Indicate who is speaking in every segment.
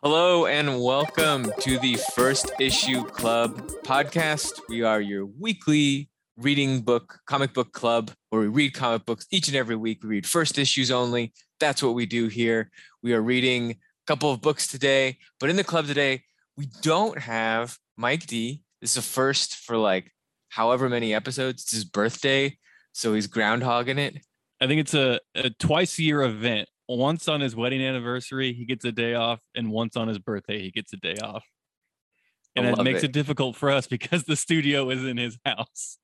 Speaker 1: Hello and welcome to the First Issue Club podcast. We are your weekly reading book, comic book club, where we read comic books each and every week. We read first issues only. That's what we do here. We are reading a couple of books today, but in the club today, we don't have Mike D. This is a first for like however many episodes. It's his birthday, so he's groundhogging it.
Speaker 2: I think it's a, a twice a year event. Once on his wedding anniversary, he gets a day off, and once on his birthday, he gets a day off. And it makes
Speaker 1: it.
Speaker 2: it difficult for us because the studio is in his house.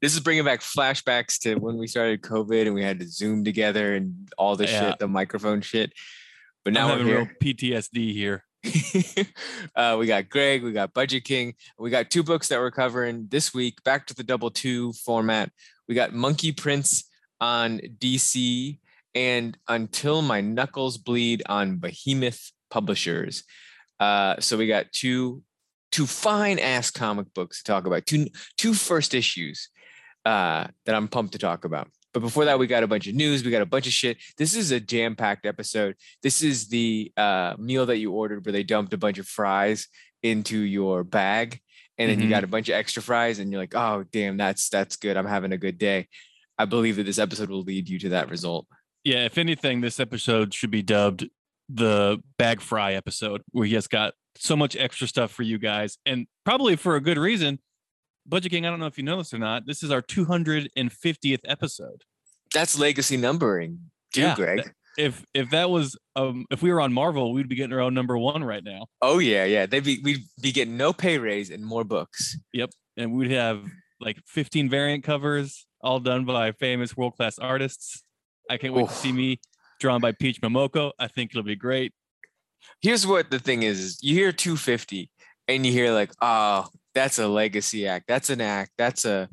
Speaker 1: This is bringing back flashbacks to when we started COVID and we had to Zoom together and all the
Speaker 2: Yeah.
Speaker 1: shit, the microphone shit. But
Speaker 2: I'm
Speaker 1: now
Speaker 2: having
Speaker 1: we're
Speaker 2: real. PTSD here.
Speaker 1: uh, we got Greg, we got Budget King, we got two books that we're covering this week. Back to the double two format. We got Monkey Prince on DC and Until My Knuckles Bleed on Behemoth Publishers. Uh, so we got two two fine ass comic books to talk about. Two two first issues uh, that I'm pumped to talk about. But before that, we got a bunch of news. We got a bunch of shit. This is a jam packed episode. This is the uh, meal that you ordered where they dumped a bunch of fries into your bag, and then you
Speaker 2: Mhm.
Speaker 1: got a bunch of extra fries, and you're like, "Oh, damn, that's that's good. I'm having a good day." I believe that this episode will lead you to that result.
Speaker 2: Yeah, if anything, this episode should be dubbed the bag fry episode, where he has got so much extra stuff for you guys, and probably for a good reason. Budget King, I don't know if you know this or not. This is our 250th episode.
Speaker 1: That's legacy numbering, too,
Speaker 2: Yeah,
Speaker 1: Greg.
Speaker 2: If if that was um if we were on Marvel, we'd be getting our own number one right now.
Speaker 1: oh yeah, yeah. They'd be we'd be getting no pay raise and more books. Yep.
Speaker 2: And we'd have like 15 variant covers all done by famous world class artists. I can't wait to see me drawn by Peach Momoko. I think it'll be great.
Speaker 1: here's what the thing is, is you hear 250 and you hear like oh that's a legacy act that's an act that's a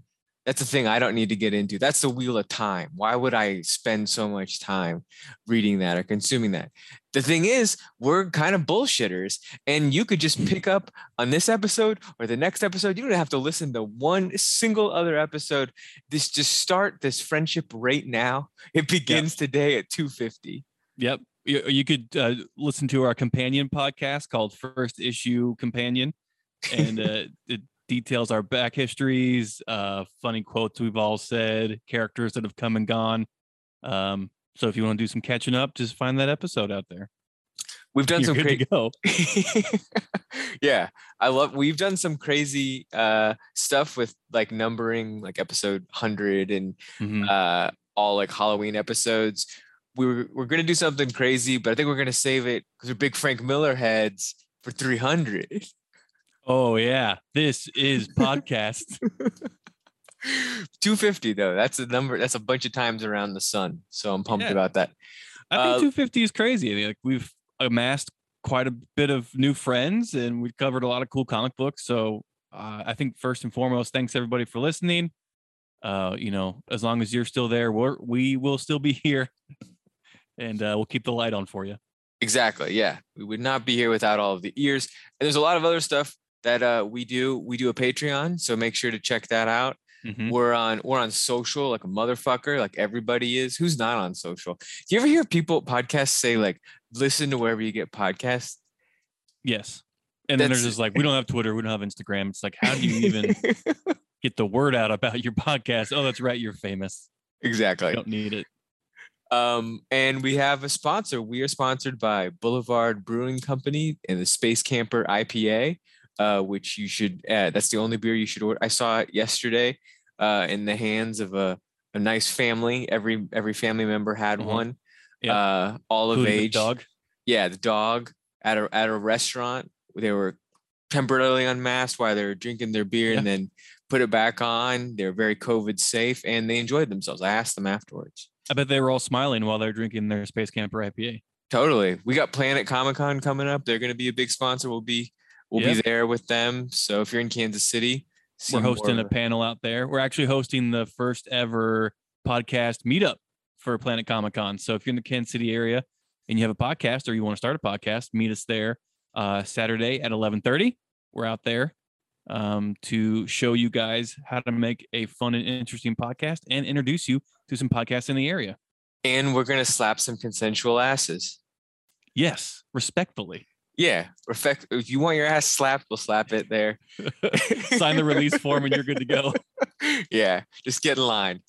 Speaker 1: that's the thing i don't need to get into that's the wheel of time why would i spend so much time reading that or consuming that? The thing is we're kind of bullshitters and you could just pick up on this episode or the next episode you don't have to listen to one single other episode. This just start this friendship right now it begins today at 250
Speaker 2: Yep. You, you could uh, listen to our companion podcast called First Issue Companion, and uh, it details our back histories, uh, funny quotes we've all said, characters that have come and gone. Um, so if you want to do some catching up, just find that episode out there.
Speaker 1: we've done
Speaker 2: You're
Speaker 1: some
Speaker 2: good
Speaker 1: great
Speaker 2: to go.
Speaker 1: yeah i love we've done some crazy uh stuff with like numbering like episode 100 and
Speaker 2: Mhm.
Speaker 1: uh all like halloween episodes we were, we're gonna do something crazy but i think we're gonna save it because we're big frank miller heads for 300
Speaker 2: Oh yeah, this is podcast.
Speaker 1: 250 though that's a number that's a bunch of times around the sun so i'm pumped
Speaker 2: Yeah.
Speaker 1: about that
Speaker 2: I think
Speaker 1: Uh,
Speaker 2: 250 is crazy. I mean, like we've amassed quite a bit of new friends, and we've covered a lot of cool comic books. So uh, I think first and foremost, thanks everybody for listening. Uh, you know, as long as you're still there, we're, we will still be here, and uh, we'll keep the light on for you.
Speaker 1: Exactly. Yeah. We would not be here without all of the ears. And there's a lot of other stuff that uh, we do. We do a Patreon. So make sure to check that out.
Speaker 2: Mhm.
Speaker 1: We're on we're on social like a motherfucker, like everybody is. Who's not on social? Do you ever hear people podcasts say like listen to wherever you get podcasts?
Speaker 2: Yes. And then
Speaker 1: That's-
Speaker 2: there's just like, we don't have Twitter, we don't have Instagram. It's like, how do you even get the word out about your podcast? Oh, that's right, you're famous.
Speaker 1: exactly.
Speaker 2: You don't need it.
Speaker 1: Um, and we have a sponsor. We are sponsored by Boulevard Brewing Company and the Space Camper IPA, uh, which you should. Uh, that's the only beer you should order. I saw it yesterday uh, in the hands of a, a nice family. Every every family member had
Speaker 2: Mhm.
Speaker 1: one. Uh, all of
Speaker 2: Including the
Speaker 1: age.
Speaker 2: dog.
Speaker 1: Yeah, the dog at a at a restaurant. They were temporarily unmasked while they were drinking their beer and then put it back on. They're very COVID safe and they enjoyed themselves. I asked them afterwards.
Speaker 2: I bet they were all smiling while they're drinking their Space Camper IPA.
Speaker 1: Totally. We got Planet Comic Con coming up. They're going to be a big sponsor. We'll be we'll be there with them. So if you're in Kansas City,
Speaker 2: We're hosting
Speaker 1: more-
Speaker 2: a panel out there. We're actually hosting the first ever podcast meetup for Planet Comic Con. So if you're in the Kansas City area and you have a podcast or you want to start a podcast, meet us there uh, Saturday at 11:30. We're out there um, to show you guys how to make a fun and interesting podcast and introduce you to some podcasts in the area.
Speaker 1: and we're going to slap some consensual asses.
Speaker 2: Yes, respectfully.
Speaker 1: Yeah, respect. If you want your ass slapped, we'll slap it there.
Speaker 2: Sign the release form and you're good to go.
Speaker 1: yeah, just get in line.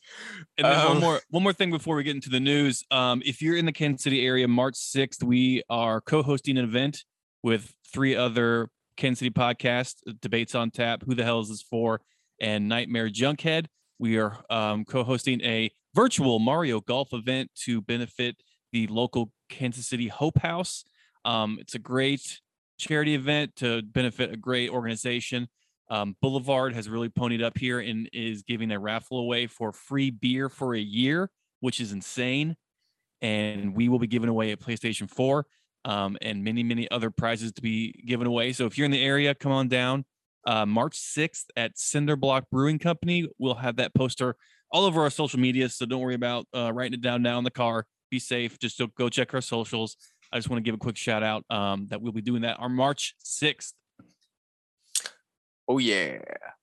Speaker 2: And then one
Speaker 1: Um,
Speaker 2: more one more thing before we get into the news. Um, if you're in the Kansas City area, March 6th, we are co-hosting an event with three other Kansas City podcasts, uh, Debates on Tap, Who the Hell Is This For, and Nightmare Junkhead. We are um, co-hosting a virtual Mario Golf event to benefit the local Kansas City Hope House. Um, it's a great charity event to benefit a great organization. Um, Boulevard has really ponied up here and is giving a raffle away for free beer for a year, which is insane. And we will be giving away a PlayStation 4 um, and many, many other prizes to be given away. So if you're in the area, come on down. Uh, March 6th at Cinder Block Brewing Company. We'll have that poster all over our social media. So don't worry about uh, writing it down now in the car. Be safe. Just go check our socials. I just want to give a quick shout out um, that we'll be doing that on March 6th.
Speaker 1: Oh yeah.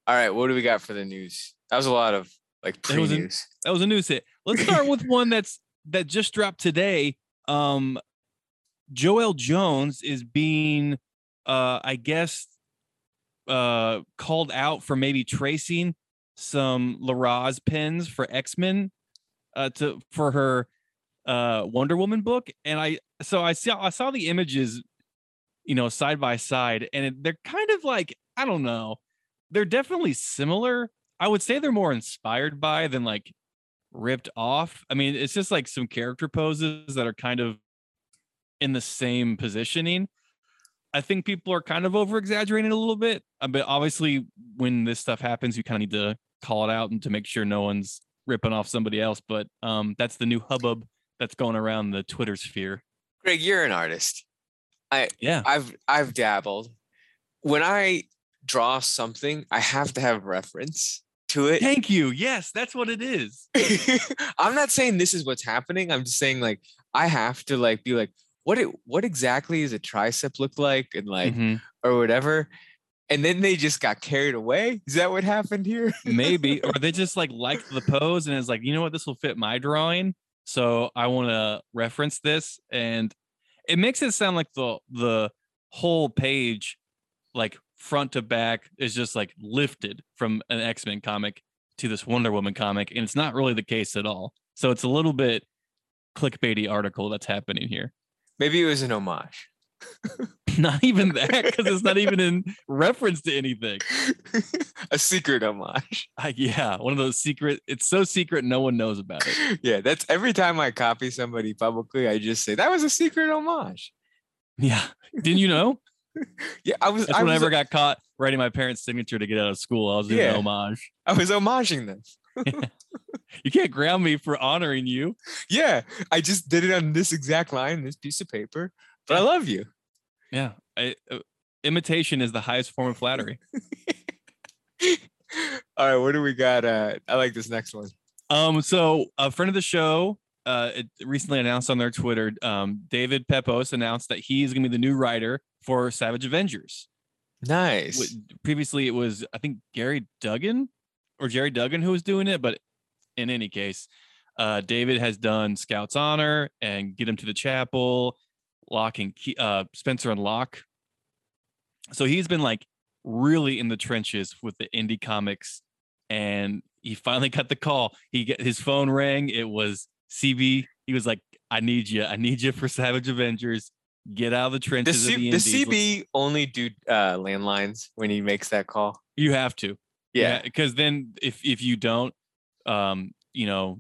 Speaker 1: All right, what do we got for the news? That was a lot of like
Speaker 2: a-
Speaker 1: pre-news.
Speaker 2: that was a news hit. Let's start with one that's that just dropped today. Um, Joëlle Jones is being, uh, I guess, uh, called out for maybe tracing some Larraz pens for X Men, uh, to for her, uh, Wonder Woman book. And I so I saw I saw the images, you know, side by side, and it, they're kind of like I don't know, they're definitely similar. I would say they're more inspired by than like ripped off. I mean, it's just like some character poses that are kind of in the same positioning. I think people are kind of over exaggerating a little bit, uh, but obviously, when this stuff happens, you kind of need to call it out and to make sure no one's ripping off somebody else. But um, that's the new hubbub that's going around the Twitter sphere.
Speaker 1: Greg, you're an artist.
Speaker 2: I yeah,
Speaker 1: I've I've dabbled. When I draw something, I have to have reference to it.
Speaker 2: thank you. Yes, that's what it is.
Speaker 1: I'm not saying this is what's happening. I'm just saying like I have to like be like what it what exactly is a tricep look like and like
Speaker 2: Mhm.
Speaker 1: or whatever. And then they just got carried away. Is that what happened here?
Speaker 2: maybe or they just like liked the pose and is like you know what this will fit my drawing so i want to reference this and it makes it sound like the the whole page like front to back is just like lifted from an x-men comic to this wonder woman comic and it's not really the case at all so it's a little bit clickbaity article that's happening here
Speaker 1: Maybe it was an homage.
Speaker 2: not even that because it's not even in reference to anything
Speaker 1: a secret homage.
Speaker 2: Uh, yeah one of those secret it's so secret no one knows about it
Speaker 1: Yeah, that's every time I copy somebody publicly, I just say that was a secret homage.
Speaker 2: Yeah. Didn't you know?
Speaker 1: Yeah, I was
Speaker 2: That's
Speaker 1: I
Speaker 2: when I ever got caught writing my parents' signature to get out of school. I was doing
Speaker 1: Yeah.
Speaker 2: homage.
Speaker 1: I was homaging them.
Speaker 2: You can't ground me for honoring you.
Speaker 1: Yeah, I just did it on this exact line, this piece of paper. But I love you.
Speaker 2: Yeah. I, uh, imitation is the highest form of flattery.
Speaker 1: All right, what do we got? Uh, I like this next one.
Speaker 2: Um, so a friend of the show uh it recently announced on their Twitter, um, David Pepose announced that he is gonna be the new writer for Savage Avengers.
Speaker 1: Nice.
Speaker 2: Previously it was I think Gary Duggan or Gerry Duggan who was doing it, but in any case, uh David has done Scouts Honor and Get Him to the Chapel, Lock and Key, uh Spencer and Locke. So he's been like really in the trenches with the indie comics and he finally got the call. He get his phone rang. It was CB. He was like, "I need you. I need you for Savage Avengers. Get out of the trenches of
Speaker 1: C-
Speaker 2: the
Speaker 1: the
Speaker 2: indies. Let's-
Speaker 1: CB only do uh, landlines when he makes that call.
Speaker 2: You have to,
Speaker 1: Yeah,
Speaker 2: because then if if you don't, um, you know,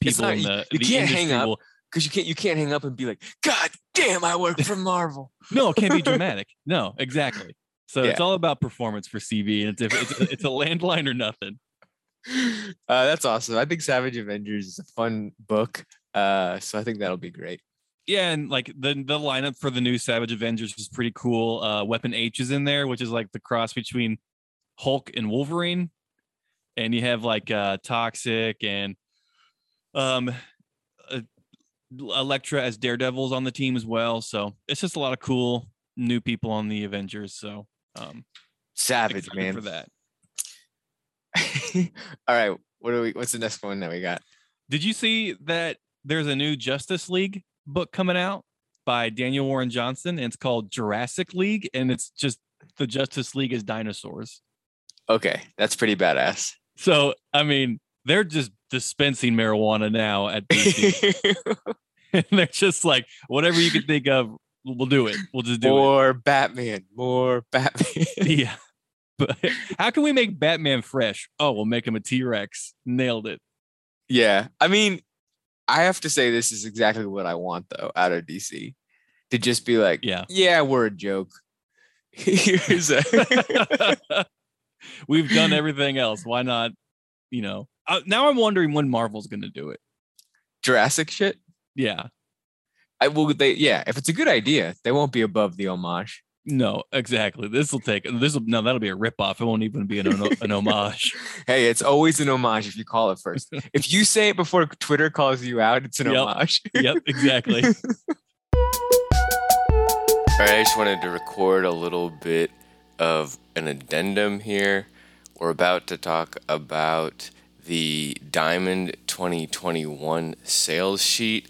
Speaker 2: people
Speaker 1: not-
Speaker 2: in the
Speaker 1: you
Speaker 2: the
Speaker 1: can't hang up.
Speaker 2: will-
Speaker 1: because you can't you can't hang up and be like, God damn, I work for Marvel.
Speaker 2: no, it can't be dramatic. No, exactly. So it's all about performance for CB, and it's it's, a- it's a landline or nothing.
Speaker 1: uh, that's awesome. I think Savage Avengers is a fun book. Uh, so I think that'll be great.
Speaker 2: Yeah, and like the the lineup for the new Savage Avengers is pretty cool. Uh Weapon H is in there, which is like the cross between Hulk and Wolverine. And you have like uh Toxic and um Elektra as Daredevils on the team as well. So it's just a lot of cool new people on the Avengers. So um
Speaker 1: Savage man.
Speaker 2: for that.
Speaker 1: All right, what do we? What's the next one that we got?
Speaker 2: Did you see that there's a new Justice League book coming out? by Daniel Warren Johnson, and it's called Jurassic League, and it's just the Justice League is dinosaurs.
Speaker 1: Okay, that's pretty badass.
Speaker 2: So I mean, they're just dispensing marijuana now at DC. and they're just like, whatever you can think of, we'll do it. We'll just do it.
Speaker 1: more Batman, more Batman.
Speaker 2: Yeah. But how can we make Batman fresh? Oh, we'll make him a T Rex. Nailed it.
Speaker 1: yeah, I mean, I have to say this is exactly what I want though out of DC to just be like,
Speaker 2: Yeah.
Speaker 1: yeah, we're a joke. Here's a
Speaker 2: We've done everything else. Why not? You know, uh, now I'm wondering when Marvel's going to do it.
Speaker 1: Jurassic shit.
Speaker 2: Yeah.
Speaker 1: I will. They yeah. If it's a good idea, they won't be above the homage.
Speaker 2: No, exactly. This will take this will no, that'll be a ripoff. It won't even be an, an homage.
Speaker 1: Hey, it's always an homage if you call it first. if you say it before Twitter calls you out, it's an
Speaker 2: Yep.
Speaker 1: homage.
Speaker 2: yep, exactly.
Speaker 3: All right, I just wanted to record a little bit of an addendum here. We're about to talk about the Diamond 2021 sales sheet,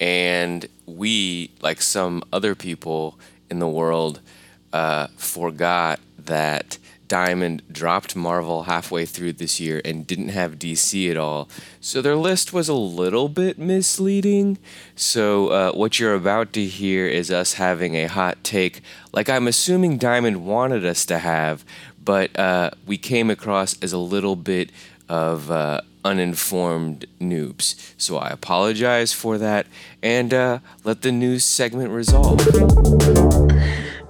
Speaker 3: and we, like some other people in the world, uh, forgot that Diamond dropped Marvel halfway through this year and didn't have DC at all. So their list was a little bit misleading. So uh, what you're about to hear is us having a hot take, like I'm assuming Diamond wanted us to have, but uh, we came across as a little bit of uh, uninformed noobs. So I apologize for that and uh, let the news segment resolve.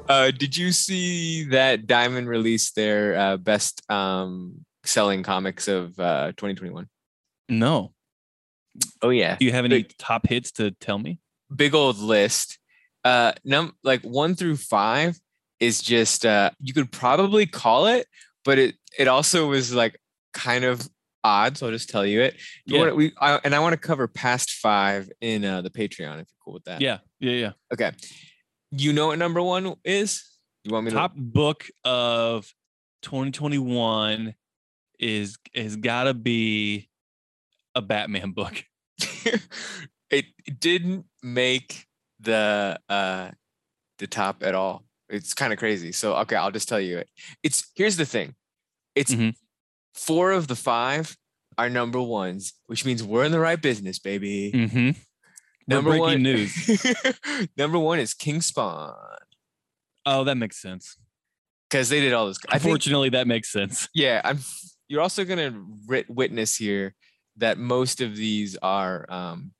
Speaker 1: Uh, did you see that Diamond released their uh, best um, selling comics of uh, 2021?
Speaker 2: No.
Speaker 1: Oh yeah,
Speaker 2: Do you have any
Speaker 1: Big-
Speaker 2: top hits to tell me?
Speaker 1: big old list. Uh, num like one through five is just uh, you could probably call it, but it it also was like kind of odd. So I'll just tell you it. You
Speaker 2: Yeah.
Speaker 1: wanna- we I, and I want to cover past five in uh, the Patreon if you're cool with that.
Speaker 2: Yeah, yeah, yeah.
Speaker 1: Okay. You know what number one is? You want me to?
Speaker 2: Top book of 2021 is has got to be a Batman book.
Speaker 1: it didn't make the uh the top at all. It's kind of crazy. So okay, I'll just tell you it. It's here's the thing. It's
Speaker 2: Mhm.
Speaker 1: Four of the five are number ones, which means we're in the right business, baby.
Speaker 2: Mm-hmm.
Speaker 1: Number one
Speaker 2: news.
Speaker 1: number one is King Spawn
Speaker 2: Oh, that makes sense.
Speaker 1: because they did all this. I think
Speaker 2: Unfortunately, that makes sense.
Speaker 1: yeah i'm you're also going to wit- witness here that most of these are um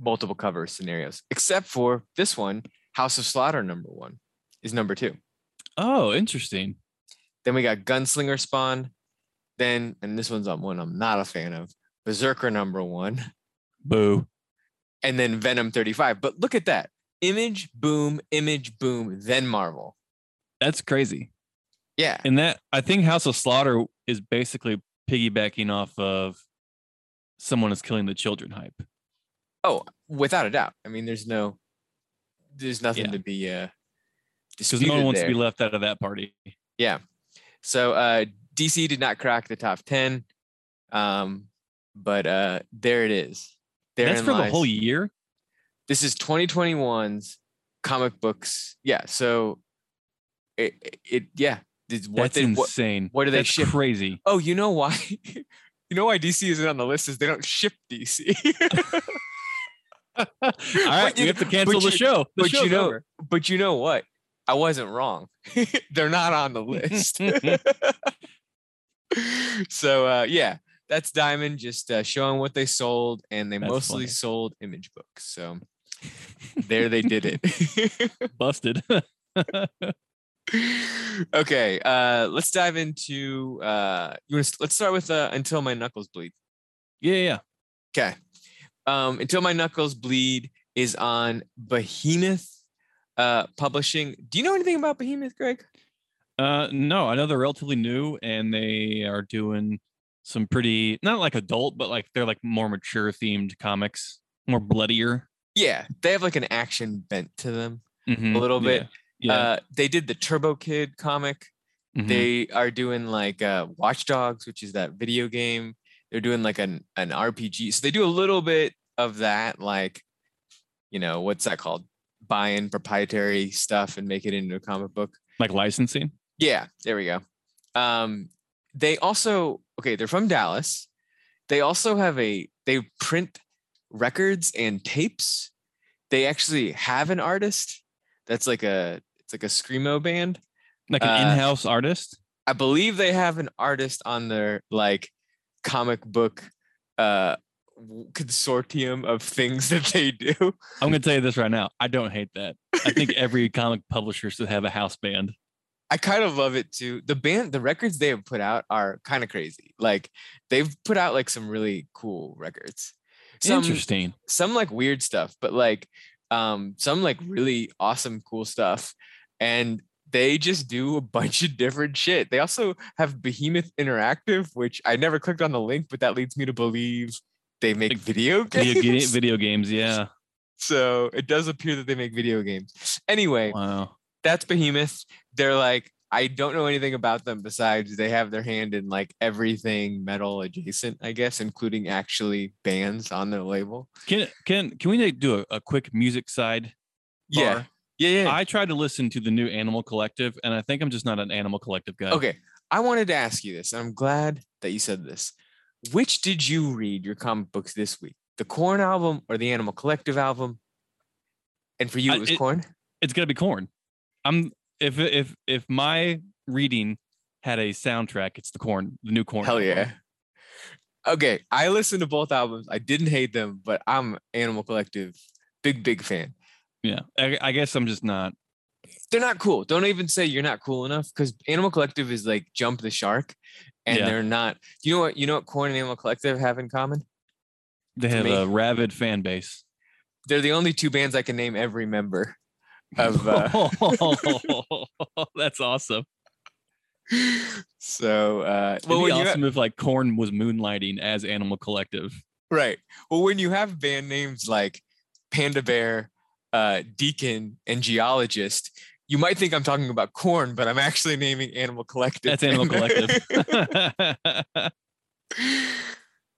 Speaker 1: multiple cover scenarios except for this one house of slaughter number one is number two
Speaker 2: Oh, interesting.
Speaker 1: then we got gunslinger spawn then and this one's on one i'm not a fan of BRZRKR number one
Speaker 2: Boo.
Speaker 1: and then venom 35 but look at that image boom image boom then marvel
Speaker 2: That's crazy.
Speaker 1: yeah
Speaker 2: And that I think House of Slaughter is basically piggybacking off of someone is killing the children hype.
Speaker 1: oh without a doubt i mean there's no there's nothing
Speaker 2: Yeah.
Speaker 1: to be uh
Speaker 2: Because no one wants
Speaker 1: there.
Speaker 2: to be left out of that party.
Speaker 1: Yeah. So uh DC did not crack the top 10. Um, but uh there it is.
Speaker 2: That's
Speaker 1: Therein
Speaker 2: for the whole year.
Speaker 1: This is 2021's comic books. Yeah. So it, it, it yeah. It's what
Speaker 2: That's
Speaker 1: they
Speaker 2: insane.
Speaker 1: what do they
Speaker 2: That's
Speaker 1: ship?
Speaker 2: crazy.
Speaker 1: Oh, you know why? you know why DC isn't on the list is they don't ship DC.
Speaker 2: All right,
Speaker 1: you
Speaker 2: we have to cancel the
Speaker 1: you-
Speaker 2: show. The
Speaker 1: but you know-
Speaker 2: over.
Speaker 1: but you know what? I wasn't wrong. They're not on the list. so uh, yeah, that's Diamond just uh, showing what they sold, and they
Speaker 2: That's
Speaker 1: mostly
Speaker 2: funny.
Speaker 1: sold image books. So there they did it.
Speaker 2: busted.
Speaker 1: okay, uh, let's dive into. Uh, you want let's start with uh, until my knuckles bleed.
Speaker 2: yeah, yeah.
Speaker 1: Okay. Um, Until My Knuckles Bleed is on Behemoth uh, Publishing. Do you know anything about Behemoth, Greg?
Speaker 2: Uh, no, I know they're relatively new and they are doing some pretty not like adult, but like they're like more mature themed comics, more bloodier.
Speaker 1: Yeah, they have like an action bent to them
Speaker 2: Mhm,
Speaker 1: a little bit.
Speaker 2: Yeah.
Speaker 1: Uh, they did the Turbo Kid comic.
Speaker 2: mhm.
Speaker 1: They are doing like uh, Watch Dogs, which is that video game. They're doing like an, an RPG. So they do a little bit of that, like you know, what's that called? Buying proprietary stuff and make it into a comic book.
Speaker 2: Like licensing.
Speaker 1: Yeah, there we go. Um, they also okay, they're from Dallas. They also have a they print records and tapes. They actually have an artist that's like a it's like a screamo band.
Speaker 2: Like an
Speaker 1: Uh,
Speaker 2: in-house artist.
Speaker 1: I believe they have an artist on their like comic book uh consortium of things that they do.
Speaker 2: I'm gonna tell you this right now. I don't hate that. I think every comic publisher should have a house band.
Speaker 1: I kind of love it too. The band, the records they have put out are kind of crazy. Like they've put out like some really cool records. Some
Speaker 2: Interesting.
Speaker 1: some like weird stuff, but like um some like really awesome cool stuff. And they just do a bunch of different shit. They also have Behemoth Interactive, which I never clicked on the link, but that leads me to believe they make
Speaker 2: Like
Speaker 1: video games.
Speaker 2: Video, video games. Yeah.
Speaker 1: so it does appear that they make video games. Anyway,
Speaker 2: Wow.
Speaker 1: That's Behemoth. They're like, I don't know anything about them besides they have their hand in like everything metal adjacent, I guess, including actually bands on their label.
Speaker 2: Can can can we do a, a quick music side?
Speaker 1: Yeah.
Speaker 2: bar?
Speaker 1: Yeah, yeah.
Speaker 2: I tried to listen to the new Animal Collective, and I think I'm just not an Animal Collective guy.
Speaker 1: okay. I wanted to ask you this. and I'm glad that you said this. Which did you read your comic books this week? The Korn album or the Animal Collective album? And for you, it was Korn?
Speaker 2: It's gonna be Korn. I'm if if if my reading had a soundtrack, it's the Korn, the new Korn.
Speaker 1: Hell
Speaker 2: album.
Speaker 1: yeah. Okay, I listened to both albums. I didn't hate them, but I'm Animal Collective big big fan.
Speaker 2: Yeah. I, I guess I'm just not.
Speaker 1: They're not cool. Don't even say you're not cool enough because Animal Collective is like jump the shark, and
Speaker 2: Yeah.
Speaker 1: they're not. You know what? You know what? Korn and Animal Collective have in common.
Speaker 2: They have a rabid fan base.
Speaker 1: They're the only two bands I can name every member of. Uh,
Speaker 2: That's awesome.
Speaker 1: so, uh,
Speaker 2: It'd
Speaker 1: well,
Speaker 2: be
Speaker 1: you ha-
Speaker 2: awesome if like Korn was moonlighting as Animal Collective.
Speaker 1: right. Well, when you have band names like Panda Bear, uh, Deakin, and Geologist, you might think I'm talking about Korn, but I'm actually naming Animal Collective.
Speaker 2: That's Animal Collective.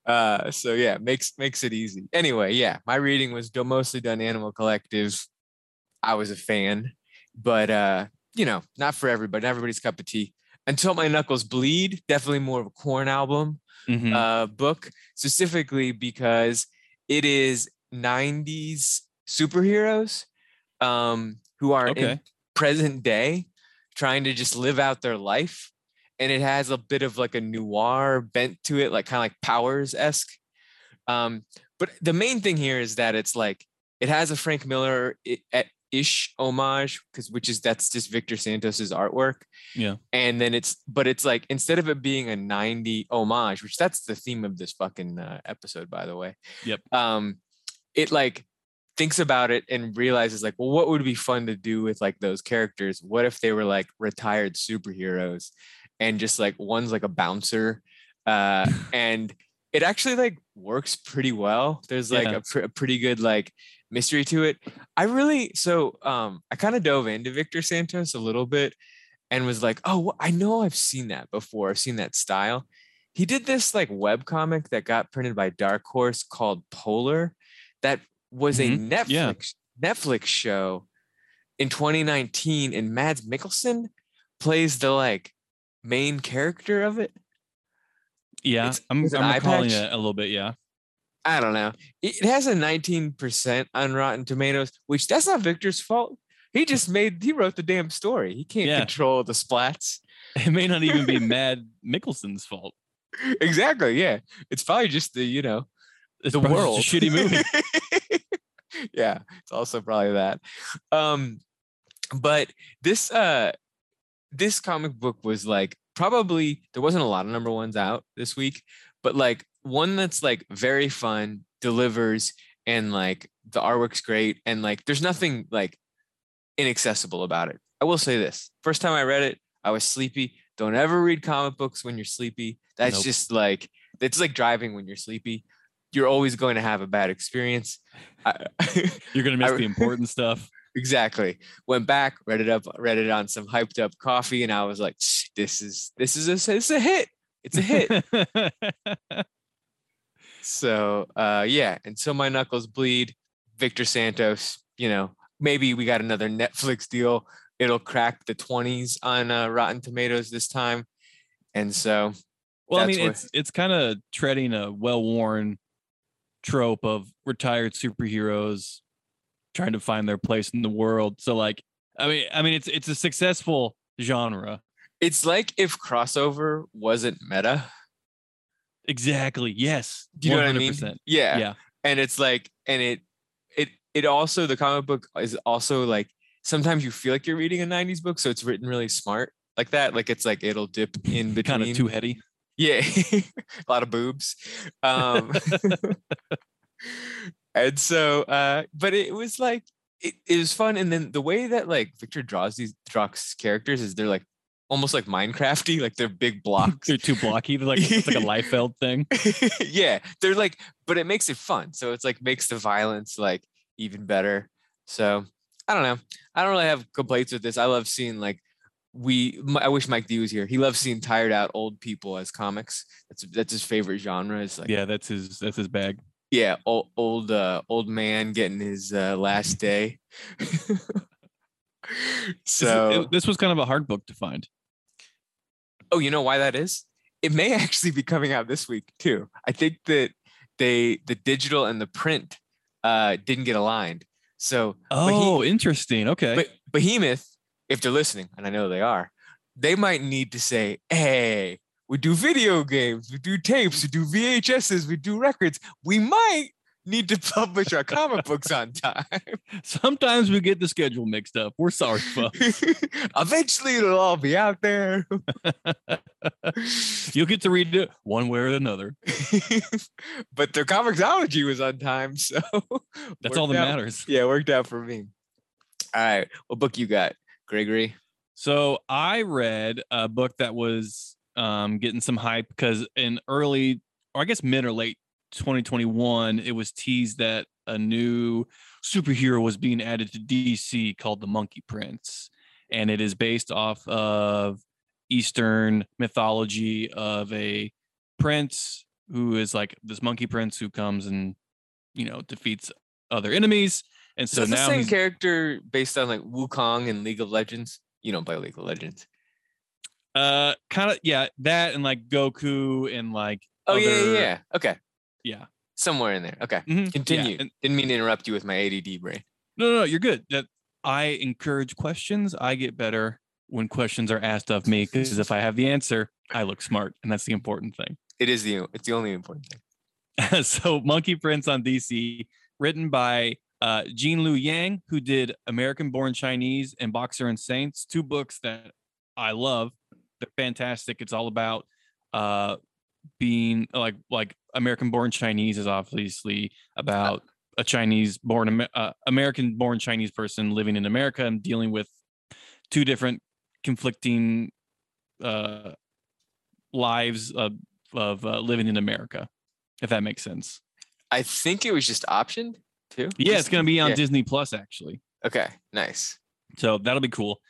Speaker 1: uh so yeah makes makes it easy anyway yeah my reading was mostly done animal collective i was a fan but uh you know not for everybody not everybody's cup of tea. Until my knuckles bleed definitely more of a Korn album
Speaker 2: Mhm.
Speaker 1: uh book specifically because it is 90s superheroes um who are in present day trying to just live out their life and it has a bit of like a noir bent to it like kind of like powers esque um but the main thing here is that it's like it has a frank miller at ish homage because which is that's just victor santos's artwork
Speaker 2: Yeah.
Speaker 1: and then it's but it's like instead of it being a 90 homage which that's the theme of this fucking uh, episode by the way
Speaker 2: Yep.
Speaker 1: um it like thinks about it and realizes like well what would be fun to do with like those characters what if they were like retired superheroes and just like one's like a bouncer uh and it actually like works pretty well. There's like
Speaker 2: Yeah.
Speaker 1: a, pr- a pretty good like mystery to it. I really so um i kind of dove into victor santos a little bit and was like oh i know i've seen that before. I've seen that style. He did this like web comic that got printed by dark horse called polar that was a netflix
Speaker 2: yeah.
Speaker 1: netflix show in 2019 and mads mikkelsen plays the like main character of it
Speaker 2: yeah.
Speaker 1: it's-
Speaker 2: I'm,
Speaker 1: it's
Speaker 2: I'm
Speaker 1: eye
Speaker 2: recalling
Speaker 1: patch.
Speaker 2: it a little bit. Yeah.
Speaker 1: I don't know. It has a 19% on Rotten Tomatoes, which that's not Victor's fault. He just made he wrote the damn story. He can't
Speaker 2: Yeah.
Speaker 1: control the splats.
Speaker 2: It may not even be Mad Mikkelsen's fault.
Speaker 1: exactly. Yeah. It's probably just the, you know,
Speaker 2: It's
Speaker 1: the world.
Speaker 2: a shitty movie.
Speaker 1: yeah, it's also probably that. Um but this uh this comic book was like probably there wasn't a lot of number ones out this week, but like one that's like very fun, delivers, and like the artwork's great, and like there's nothing like inaccessible about it. I will say this: first time I read it, I was sleepy. Don't ever read comic books when you're sleepy. That's
Speaker 2: Nope.
Speaker 1: just like it's like driving when you're sleepy. You're always going to have a bad experience. I,
Speaker 2: You're gonna miss
Speaker 1: I-
Speaker 2: the important stuff.
Speaker 1: Exactly went back read it up read it on some hyped up coffee and i was like this is this is a it's a hit it's a hit so uh yeah and so my knuckles bleed Victor Santos, you know, maybe we got another Netflix deal. It'll crack the 20s on uh, Rotten Tomatoes this time. And so,
Speaker 2: Well, I mean,
Speaker 1: what-
Speaker 2: it's it's kind of treading a well-worn trope of retired superheroes trying to find their place in the world. So, like, I mean, I mean, it's it's a successful genre.
Speaker 1: it's like if crossover wasn't meta.
Speaker 2: Exactly. Yes.
Speaker 1: Do you know what I mean? Yeah.
Speaker 2: Yeah.
Speaker 1: And it's like, and it, it, it also, the comic book is also like, sometimes you feel like you're reading a 90s book. So it's written really smart like that. Like it's like it'll dip in between.
Speaker 2: Kind of too heady.
Speaker 1: Yeah, a lot of boobs. Um, and so, uh, but it was like it, it was fun. And then the way that like Victor draws these draws characters is they're like almost like Minecrafty, like they're big blocks.
Speaker 2: They're too blocky. They're like it's like a Liefeld thing.
Speaker 1: yeah, they're like, but it makes it fun. So it's like makes the violence like even better. So I don't know. I don't really have complaints with this. I love seeing like we. i wish Mike D was here. He loves seeing tired out old people as comics. That's that's his favorite genre. Is like
Speaker 2: Yeah, that's his that's his bag.
Speaker 1: Yeah, old old uh, old man getting his uh, last day. So
Speaker 2: this was kind of a hard book to find.
Speaker 1: Oh, you know why that is? It may actually be coming out this week too. I think that they the digital and the print uh didn't get aligned. So
Speaker 2: Oh, interesting. Okay.
Speaker 1: but Behemoth, if they're listening, and I know they are, they might need to say, hey, we do video games, we do tapes, we do VHSs, we do records. We might need to publish our comic books on time.
Speaker 2: Sometimes we get the schedule mixed up. We're sorry, folks.
Speaker 1: Eventually it'll all be out there.
Speaker 2: You'll get to read it one way or another.
Speaker 1: but their ComiXology was on time, so
Speaker 2: That's all that
Speaker 1: out-
Speaker 2: matters.
Speaker 1: Yeah, it worked out for me. All right, what book you got, Gregory?
Speaker 2: So I read a book that was um, getting some hype because in early, or I guess mid or late 2021, it was teased that a new superhero was being added to DC called the Monkey Prince, and it is based off of Eastern mythology of a prince who is like this monkey prince who comes and you know defeats other enemies. And so,
Speaker 1: it's the
Speaker 2: now
Speaker 1: same character based on like Wukong and League of Legends. You don't play League of Legends.
Speaker 2: Uh, kind of yeah, that and like Goku and like
Speaker 1: Oh yeah,
Speaker 2: other-
Speaker 1: yeah, yeah. Okay,
Speaker 2: yeah.
Speaker 1: somewhere in there. Okay,
Speaker 2: Mhm, yeah,
Speaker 1: continue.
Speaker 2: and-
Speaker 1: Didn't mean to interrupt you with my ADD brain.
Speaker 2: no, no, no, you're good. That I encourage questions. I get better when questions are asked of me because if I have the answer, I look smart, and that's the important thing.
Speaker 1: It is the it's the only important thing.
Speaker 2: so, Monkey Prince on DC, written by uh, Gene Luen Yang, who did American Born Chinese and Boxer and Saints, two books that I love. They're fantastic. It's all about uh, being like like American Born Chinese is obviously about a Chinese born uh, American born Chinese person living in America and dealing with two different conflicting uh, lives of, of uh, living in America, if that makes sense.
Speaker 1: I think it was just optioned too.
Speaker 2: Yeah, it's going to be on
Speaker 1: yeah.
Speaker 2: Disney Plus actually.
Speaker 1: Okay, nice.
Speaker 2: So that'll be cool.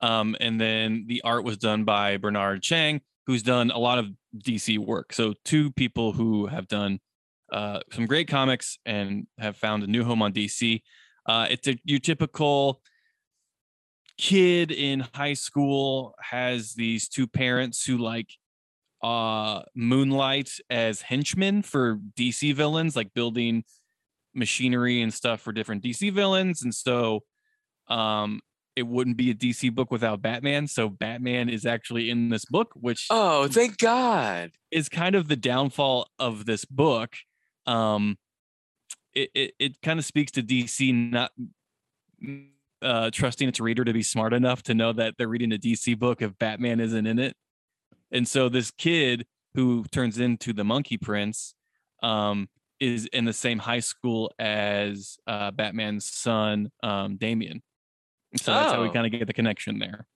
Speaker 2: Um, and then the art was done by Bernard Chang, who's done a lot of DC work. So two people who have done uh, some great comics and have found a new home on DC. Uh, it's a, your typical kid in high school has these two parents who like uh moonlight as henchmen for DC villains, like building machinery and stuff for different DC villains. And so um it wouldn't be a DC book without Batman. So Batman is actually in this book, which
Speaker 1: Oh, thank God.
Speaker 2: is kind of the downfall of this book. Um, it it, it kind of speaks to DC not uh, trusting its reader to be smart enough to know that they're reading a DC book if Batman isn't in it. And so this kid who turns into the Monkey Prince um, is in the same high school as uh, Batman's son, um, Damian. So that's how we
Speaker 1: Oh.
Speaker 2: kind of get the connection there.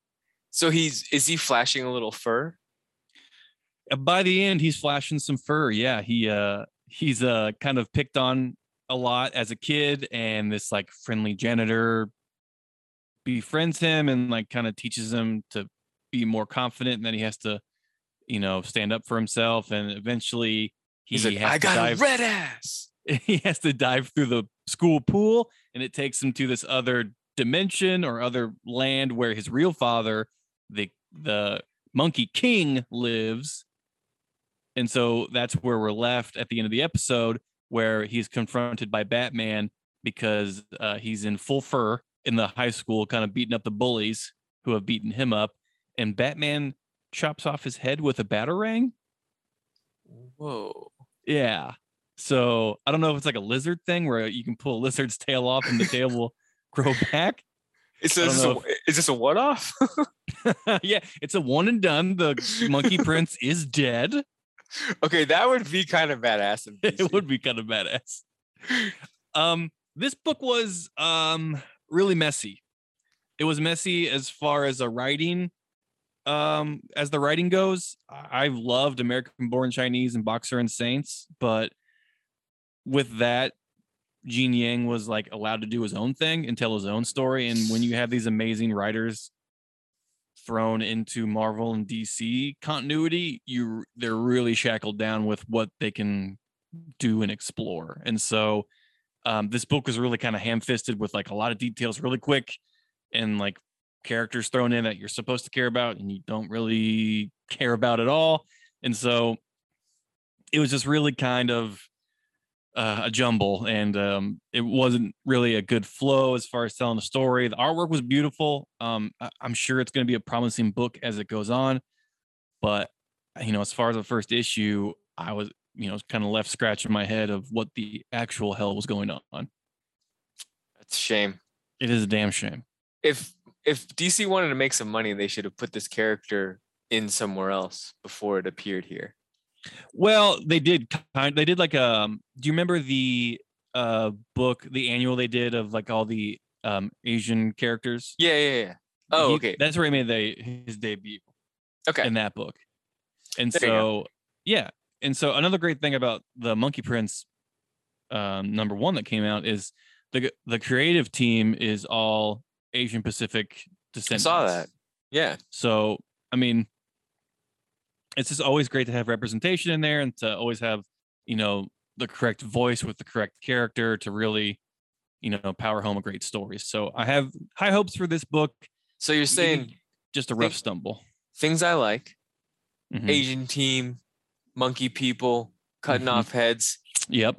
Speaker 1: So he's is he flashing a little fur?
Speaker 2: Uh, by the end he's flashing some fur yeah he uh he's uh kind of picked on a lot as a kid and this like friendly janitor befriends him and like kind of teaches him to be more confident and then he has to you know stand up for himself and eventually he
Speaker 1: He's like, I got
Speaker 2: dive
Speaker 1: a red ass.
Speaker 2: he has to dive through the school pool and it takes him to this other dimension or other land where his real father, the the Monkey King, lives. And so that's where we're left at the end of the episode, where he's confronted by Batman because uh, he's in full fur in the high school, kind of beating up the bullies who have beaten him up. And Batman chops off his head with a batarang.
Speaker 1: Whoa.
Speaker 2: Yeah. So I don't know if it's like a lizard thing where you can pull a lizard's tail off and the tail will grow back.
Speaker 1: Is
Speaker 2: I don't
Speaker 1: this, a,
Speaker 2: know
Speaker 1: is this a one off?
Speaker 2: yeah, it's a one and done. The monkey prince is dead.
Speaker 1: okay, that would be kind of badass.
Speaker 2: it would be kind of badass. Um, this book was um really messy. It was messy as far as a writing, um, as the writing goes. I've loved American Born Chinese and Boxer and Saints, but with that, Gene Yang was like allowed to do his own thing and tell his own story. And when you have these amazing writers thrown into Marvel and DC continuity, you they're really shackled down with what they can do and explore. And so um, this book was really kind of ham-fisted with like a lot of details really quick and like characters thrown in that you're supposed to care about and you don't really care about at all. And so it was just really kind of uh, a jumble and um, it wasn't really a good flow as far as telling the story. The artwork was beautiful. Um, I- I'm sure it's going to be a promising book as it goes on, but you know, as far as the first issue, I was you know kind of left scratching my head of what the actual hell was going on.
Speaker 1: That's a shame.
Speaker 2: It is a damn shame.
Speaker 1: If if DC wanted to make some money, they should have put this character in somewhere else before it appeared here.
Speaker 2: Well, they did kind. They did like um. Do you remember the uh book, the annual they did of like all the um Asian characters?
Speaker 1: Yeah, yeah, yeah. Oh,
Speaker 2: He-
Speaker 1: okay.
Speaker 2: That's where he made the his debut
Speaker 1: Okay.
Speaker 2: in that book. And
Speaker 1: There
Speaker 2: so yeah, and so another great thing about the Monkey Prince um number one that came out is the the creative team is all Asian Pacific descendants.
Speaker 1: I saw that. Yeah.
Speaker 2: So, I mean, it's just always great to have representation in there and to always have, you know, the correct voice with the correct character to really, you know, power home a great story. So I have high hopes for this book.
Speaker 1: So you're saying
Speaker 2: just a rough stumble.
Speaker 1: things I like:
Speaker 2: Mhm.
Speaker 1: Asian team, monkey people, cutting
Speaker 2: Mhm.
Speaker 1: off heads.
Speaker 2: Yep.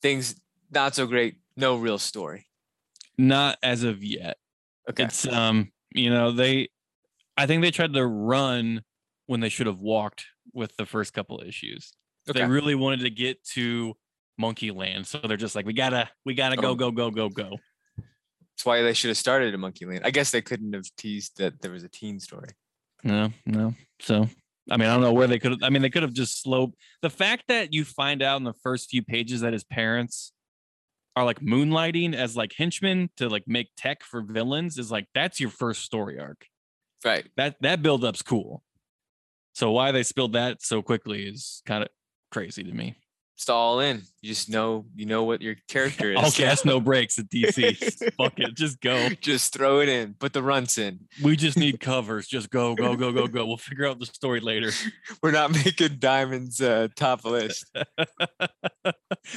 Speaker 1: Things not so great. No real story.
Speaker 2: Not as of yet.
Speaker 1: Okay.
Speaker 2: It's um, you know, they I think they tried to run when they should have walked with the first couple issues.
Speaker 1: okay.
Speaker 2: They really wanted to get to Monkey Land. So they're just like, we gotta, we gotta go,
Speaker 1: Oh.
Speaker 2: go, go, go, go.
Speaker 1: That's why they should have started in Monkey Land. I guess they couldn't have teased that there was a teen story.
Speaker 2: No, no. So I mean, I don't know where they could have I mean, they could have just slow the fact that you find out in the first few pages that his parents are like moonlighting as like henchmen to like make tech for villains is like that's your first story arc.
Speaker 1: Right.
Speaker 2: That that build up's cool. So why they spilled that so quickly is kind of crazy to me.
Speaker 1: It's all in. You just know you know what your character is.
Speaker 2: All gas, no brakes at DC. Fuck it, just go.
Speaker 1: just throw it in. Put the runts in.
Speaker 2: We just need covers. Just go, go, go, go, go. We'll figure out the story later.
Speaker 1: We're not making Diamond's uh, top list.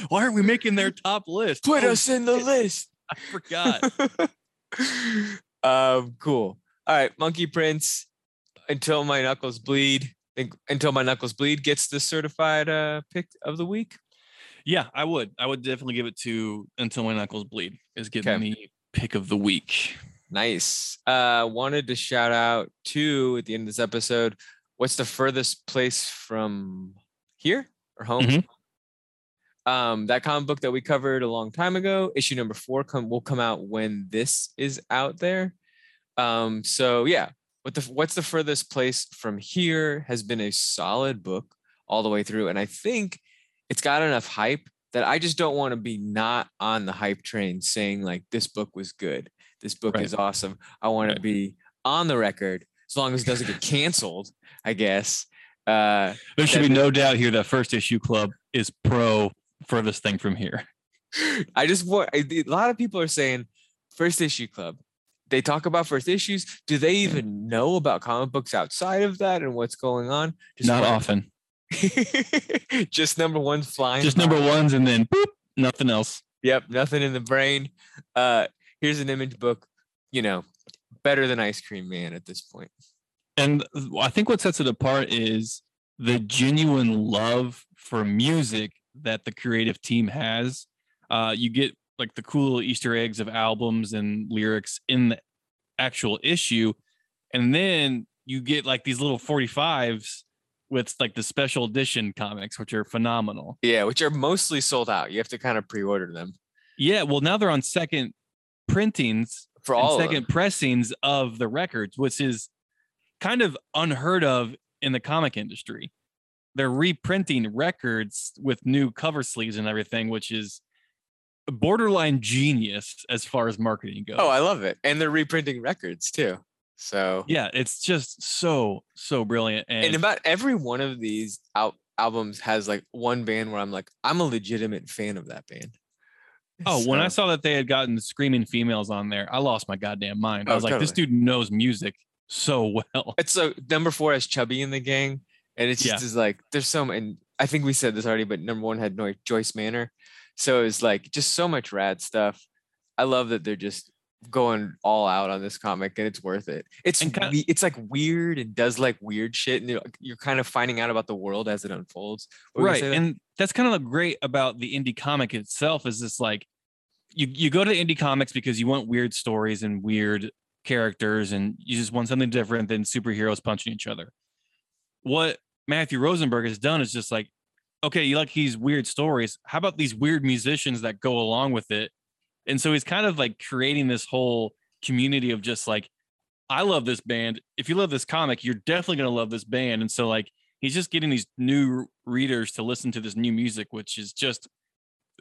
Speaker 2: Why aren't we making their top list?
Speaker 1: Put
Speaker 2: Oh,
Speaker 1: us in the list.
Speaker 2: I forgot.
Speaker 1: um, cool. All right, Monkey Prince. Until my knuckles bleed. Think until my knuckles bleed gets the certified uh pick of the week.
Speaker 2: yeah, I would. I would definitely give it to until my knuckles bleed. Is getting
Speaker 1: Okay.
Speaker 2: the pick of the week.
Speaker 1: Nice. Uh, wanted to shout out to at the end of this episode. What's the furthest place from here or home?
Speaker 2: Mhm.
Speaker 1: Um, that comic book that we covered a long time ago, issue number four, come will come out when this is out there. Um, so yeah, what the what's the furthest place from here has been a solid book all the way through, and I think it's got enough hype that I just don't want to be not on the hype train saying like this book was good, this book
Speaker 2: Right.
Speaker 1: is awesome. I want to be on the record as long as it doesn't get canceled, I guess. Uh,
Speaker 2: There should be no doubt here that First Issue Club is pro furthest thing from here.
Speaker 1: I just want I- a lot of people are saying first issue club. They talk about first issues. Do they even know about comic books outside of that and what's going on? Just
Speaker 2: Not often.
Speaker 1: just number one flying.
Speaker 2: Just
Speaker 1: by.
Speaker 2: number ones and then boop, nothing else.
Speaker 1: Yep, nothing in the brain. Uh, here's an image book. You know, better than Ice Cream Man at this point.
Speaker 2: And I think what sets it apart is the genuine love for music that the creative team has. Uh, you get like the cool Easter eggs of albums and lyrics in the actual issue, and then you get like these little 45s with like the special edition comics, which are phenomenal.
Speaker 1: Yeah, which are mostly sold out. You have to kind of pre-order them
Speaker 2: Yeah, well now they're on second printings
Speaker 1: for all of
Speaker 2: second
Speaker 1: them.
Speaker 2: pressings of the records, which is kind of unheard of in the comic industry. They're reprinting records with new cover sleeves and everything, which is borderline genius as far as marketing goes.
Speaker 1: Oh, I love it, and they're reprinting records too. So
Speaker 2: yeah, it's just so so brilliant. And,
Speaker 1: and about every one of these out albums has like one band where I'm like, I'm a legitimate fan of that band.
Speaker 2: oh, when I saw that they had gotten screaming females on there, I lost my goddamn mind. I
Speaker 1: Oh,
Speaker 2: was like, this dude knows music so well.
Speaker 1: it's so number four has Chubby and the Gang, and it's just
Speaker 2: Yeah.
Speaker 1: is like there's so many. And I think we said this already, but number one had Joyce Manor, so it's like just so much rad stuff. I love that they're just going all out on this comic, and it's worth it. It's
Speaker 2: kind-
Speaker 1: we- it's like weird and does like weird shit, and you're, you're kind of finding out about the world as it unfolds.
Speaker 2: Right
Speaker 1: there?
Speaker 2: and that's kind of great about the indie comic itself is this like you you go to indie comics because you want weird stories and weird characters and you just want something different than superheroes punching each other what matthew rosenberg has done is just like okay you like these weird stories how about these weird musicians that go along with it? And so he's kind of like creating this whole community of just like i love this band. If you love this comic you're definitely going to love this band. And so like he's just getting these new readers to listen to this new music, which is just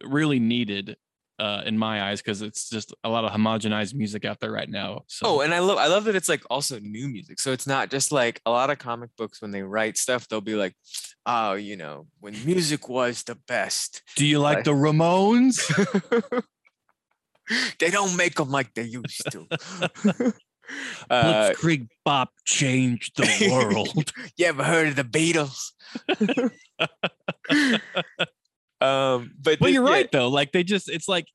Speaker 2: really needed uh, in my eyes because it's just a lot of homogenized music out there right now. So
Speaker 1: Oh, and I love I love that it's like also new music. So it's not just like a lot of comic books when they write stuff, they'll be like, oh, you know, when music was the best.
Speaker 2: do you like
Speaker 1: like-
Speaker 2: the Ramones?
Speaker 1: they don't make them like they used to. uh,
Speaker 2: Blitzkrieg Bop changed the world.
Speaker 1: you ever heard of the Beatles? Um, but
Speaker 2: but
Speaker 1: the-
Speaker 2: you're
Speaker 1: yeah,
Speaker 2: right though. Like they just it's like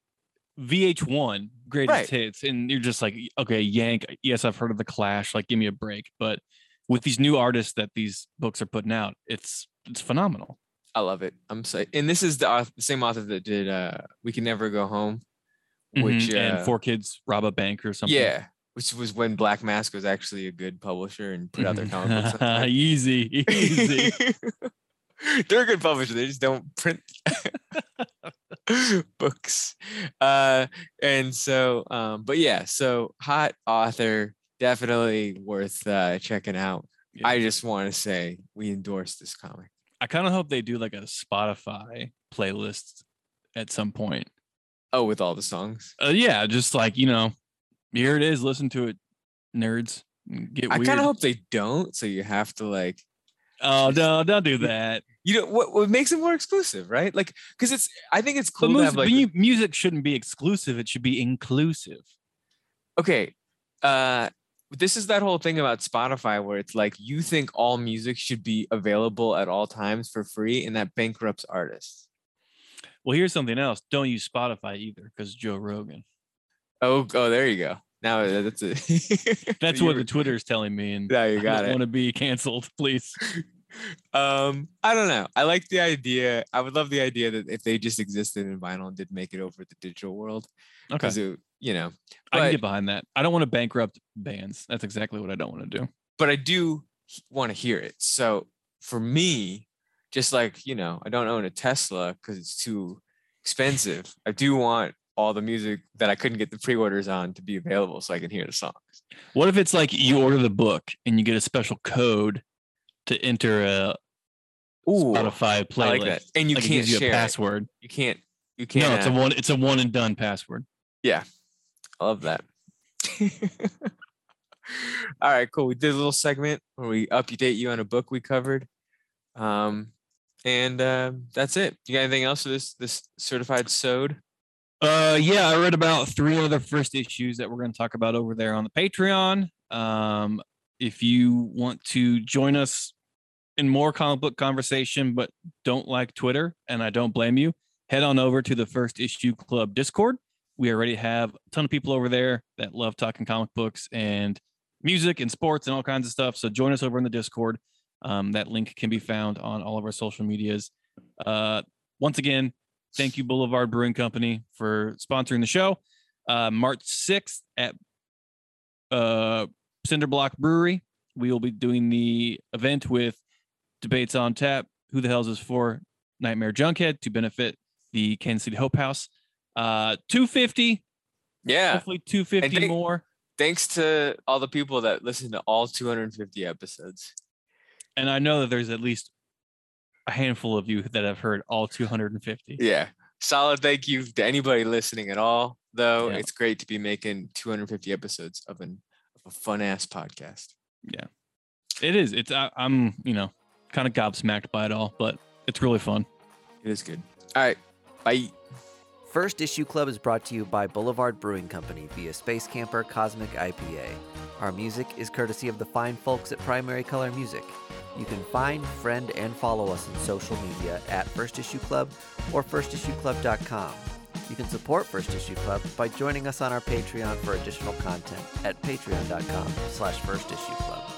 Speaker 2: VH1 greatest
Speaker 1: Right.
Speaker 2: hits, and you're just like, okay, Yank. Yes, I've heard of the Clash. Like, give me a break. But with these new artists that these books are putting out, it's it's phenomenal.
Speaker 1: I love it. I'm sorry. And this is the, author, the same author that did uh, We Can Never Go Home, which
Speaker 2: Mhm,
Speaker 1: uh,
Speaker 2: and four kids rob a bank or something.
Speaker 1: Yeah, which was when Black Mask was actually a good publisher and put out their comic books.
Speaker 2: easy, easy.
Speaker 1: They're a good publisher. They just don't print books. Uh, and so, um, but yeah, so hot author, definitely worth uh, checking out.
Speaker 2: Yeah.
Speaker 1: I just want to say we endorse this comic.
Speaker 2: I kind of hope they do like a Spotify playlist at some point.
Speaker 1: Oh, with all the songs.
Speaker 2: Uh, yeah, just like you know, here it is. Listen to it, nerds. Get
Speaker 1: I kind of hope they don't. So you have to like
Speaker 2: Oh no, don't do that.
Speaker 1: you know what what makes it more exclusive, right? Like because it's I think it's
Speaker 2: But
Speaker 1: cool to
Speaker 2: music,
Speaker 1: like
Speaker 2: music shouldn't be exclusive. It should be inclusive.
Speaker 1: okay. Uh this is that whole thing about Spotify where it's like you think all music should be available at all times for free and that bankrupts artists.
Speaker 2: Well, here's something else. Don't use Spotify either because Joe Rogan.
Speaker 1: Oh, oh, there you go. Now uh, that's it.
Speaker 2: That's what the Twitter is telling me, and
Speaker 1: yeah, you
Speaker 2: I
Speaker 1: got
Speaker 2: don't
Speaker 1: it.
Speaker 2: want to be canceled, please.
Speaker 1: um, I don't know. I like the idea. I would love the idea that if they just existed in vinyl and did make it over the digital world,
Speaker 2: Okay,
Speaker 1: because it, you know,
Speaker 2: I can get behind that. I don't want to bankrupt bands. That's exactly what I don't want to do.
Speaker 1: but I do want to hear it. So for me, just like you know, I don't own a Tesla because it's too expensive. I do want all the music that I couldn't get the pre-orders on to be available so I can hear the songs.
Speaker 2: What if it's like you order the book and you get a special code to enter a
Speaker 1: Ooh,
Speaker 2: Spotify playlist?
Speaker 1: Like that. And you
Speaker 2: Like,
Speaker 1: can't
Speaker 2: you
Speaker 1: share
Speaker 2: a
Speaker 1: it.
Speaker 2: password.
Speaker 1: You can't. You can't.
Speaker 2: No, it's a
Speaker 1: uh,
Speaker 2: one. It's a one and done password. Yeah.
Speaker 1: I love that. All right, cool. We did a little segment where we update you on a book we covered. Um, and uh, that's it. You got anything else for this this certified sewed?
Speaker 2: Uh, yeah, I read about three other first issues that we're going to talk about over there on the Patreon. Um, if you want to join us in more comic book conversation, but don't like Twitter, and I don't blame you, head on over to the First Issue Club Discord. We already have a ton of people over there that love talking comic books and music and sports and all kinds of stuff. So join us over in the Discord. Um, that link can be found on all of our social medias. Uh, once again, thank you, Boulevard Brewing Company, for sponsoring the show. Uh, March 6th at uh, Cinderblock Brewery, we will be doing the event with debates on tap. Who the hell is this for? Nightmare Junkhead to benefit the Kansas City Hope House. Uh, 250,
Speaker 1: Yeah.
Speaker 2: hopefully 250
Speaker 1: they-
Speaker 2: more.
Speaker 1: Thanks to all the people that listen to all 250 episodes.
Speaker 2: And I know that there's at least a handful of you that have heard all 250.
Speaker 1: Yeah. Solid thank you to anybody listening at all. Though
Speaker 2: Yeah.
Speaker 1: it's great to be making 250 episodes of an of a fun ass podcast. Yeah.
Speaker 2: It is. It's I, I'm you know kind of gobsmacked by it all, but it's really fun.
Speaker 1: It is good. All right. Bye.
Speaker 4: First Issue Club is brought to you by Boulevard Brewing Company via Space Camper Cosmic IPA. Our music is courtesy of the fine folks at Primary Color Music. You can find, friend, and follow us on social media at First Issue Club or FirstIssueClub.com. You can support First Issue Club by joining us on our Patreon for additional content at patreon.com slash First Issue Club.